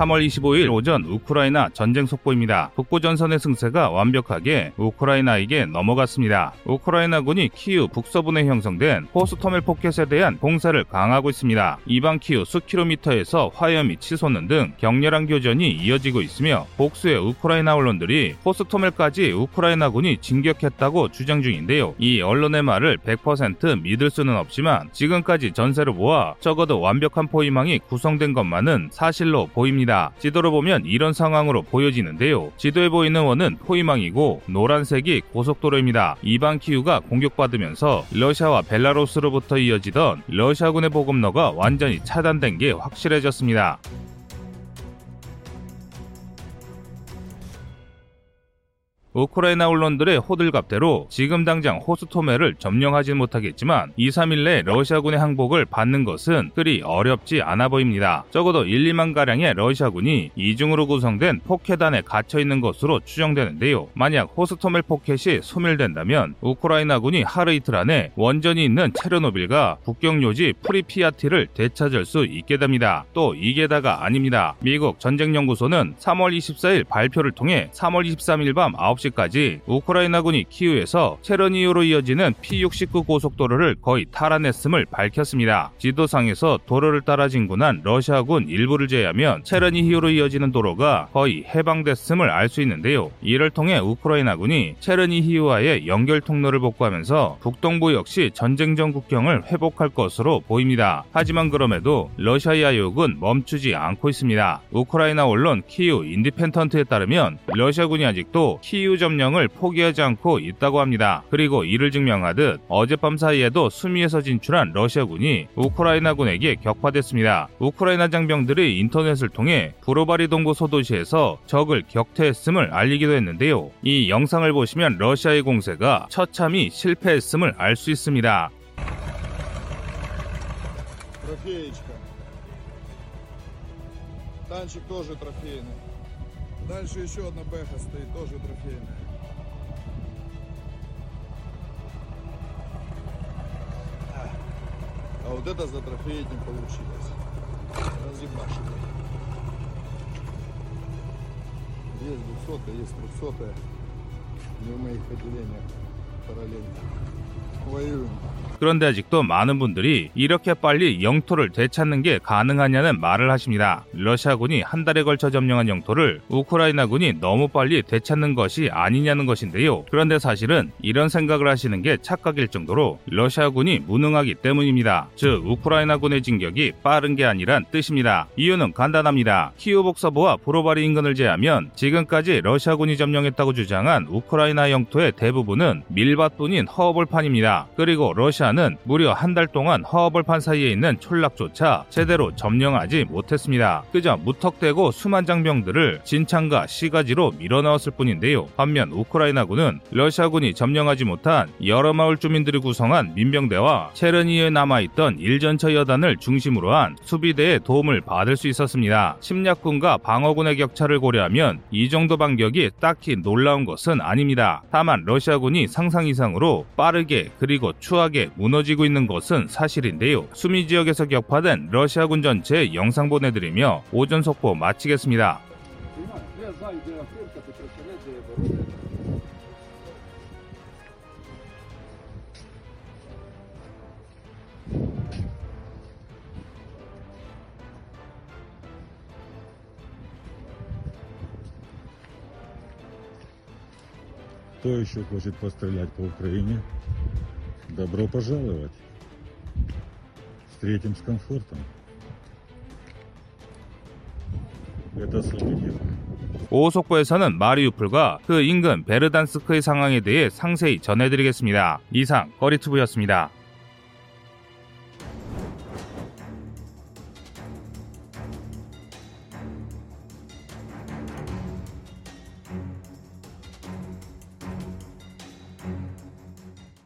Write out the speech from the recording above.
3월 25일 오전 우크라이나 전쟁 속보입니다. 북부 전선의 승세가 완벽하게 우크라이나에게 넘어갔습니다. 우크라이나군이 키우 북서부에 형성된 호스터멜 포켓에 대한 공사를 강화하고 있습니다. 이방 키우 수킬로미터에서 화염이 치솟는 등 격렬한 교전이 이어지고 있으며 복수의 우크라이나 언론들이 호스토멜까지 우크라이나군이 진격했다고 주장 중인데요. 이 언론의 말을 100% 믿을 수는 없지만 지금까지 전세를 모아 적어도 완벽한 포위망이 구성된 것만은 사실로 보입니다. 지도로 보면 이런 상황으로 보여지는데요. 지도에 보이는 원은 포위망이고 노란색이 고속도로입니다. 이반키우가 공격받으면서 러시아와 벨라루스로부터 이어지던 러시아군의 보급로가 완전히 차단된 게 확실해졌습니다. 우크라이나 언론들의 호들갑대로 지금 당장 호스토멜을 점령하지 못하겠지만 2, 3일 내 러시아군의 항복을 받는 것은 그리 어렵지 않아 보입니다. 적어도 1, 2만 가량의 러시아군이 이중으로 구성된 포켓 안에 갇혀 있는 것으로 추정되는데요. 만약 호스토멜 포켓이 소멸된다면 우크라이나군이 하루 이틀 안에 원전이 있는 체르노빌과 국경 요지 프리피아티를 되찾을 수 있게 됩니다. 또 이게 다가 아닙니다. 미국 전쟁연구소는 3월 24일 발표를 통해 3월 23일 밤 9시 9시까지 우크라이나군이 키우에서 체르니우로 이어지는 P69 고속도로를 거의 탈환했음을 밝혔습니다. 지도상에서 도로를 따라 진군한 러시아군 일부를 제외하면 체르니히우로 이어지는 도로가 거의 해방됐음을 알 수 있는데요. 이를 통해 우크라이나군이 체르니히우와의 연결 통로를 복구하면서 북동부 역시 전쟁 전 국경을 회복할 것으로 보입니다. 하지만 그럼에도 러시아 야욕은 멈추지 않고 있습니다. 우크라이나 언론 키우 Independent에 따르면 러시아군이 아직도 키우 키우 점령을 포기하지 않고 있다고 합니다. 그리고 이를 증명하듯 어젯밤 사이에도 수미에서 진출한 러시아군이 우크라이나군에게 격파됐습니다. 우크라이나 장병들이 인터넷을 통해 브로바리 동부 소도시에서 적을 격퇴했음을 알리기도 했는데요. 이 영상을 보시면 러시아의 공세가 처참히 실패했음을 알 수 있습니다. Трофеечка. Танчик тоже трофейный. Дальше еще одна бэха стоит, тоже трофейная. А вот это за трофеек не получилось. Разъебашили. Есть 200 есть 300 Не в моих отделениях параллельно. 그런데 아직도 많은 분들이 이렇게 빨리 영토를 되찾는 게 가능하냐는 말을 하십니다. 러시아군이 한 달에 걸쳐 점령한 영토를 우크라이나군이 너무 빨리 되찾는 것이 아니냐는 것인데요. 그런데 사실은 이런 생각을 하시는 게 착각일 정도로 러시아군이 무능하기 때문입니다. 즉 우크라이나군의 진격이 빠른 게 아니란 뜻입니다. 이유는 간단합니다. 키우 복서부와 브로바리 인근을 제하면 지금까지 러시아군이 점령했다고 주장한 우크라이나 영토의 대부분은 밀밭뿐인 허허벌판입니다. 그리고 러시아 러시아는 무려 한 달 동안 허허벌판 사이에 있는 촌락조차 제대로 점령하지 못했습니다. 그저 무턱대고 수만 장병들을 진창과 시가지로 밀어넣었을 뿐인데요. 반면 우크라이나군은 러시아군이 점령하지 못한 여러 마을 주민들이 구성한 민병대와 체르니에 남아있던 일전처 여단을 중심으로 한 수비대의 도움을 받을 수 있었습니다. 침략군과 방어군의 격차를 고려하면 이 정도 반격이 딱히 놀라운 것은 아닙니다. 다만 러시아군이 상상 이상으로 빠르게 그리고 추하게 무너지고 있는 것은 사실인데요. 수미 지역에서 격파된 러시아군 전체 영상 보내드리며 오전 속보 마치겠습니다. Кто еще хочет пострелять по Украине? Добро пожаловать. Встретим с комфортом. Это Слободин. 오속보에서는 마리우폴과 그 인근 베르단스크의 상황에 대해 상세히 전해드리겠습니다. 이상 거리투브였습니다.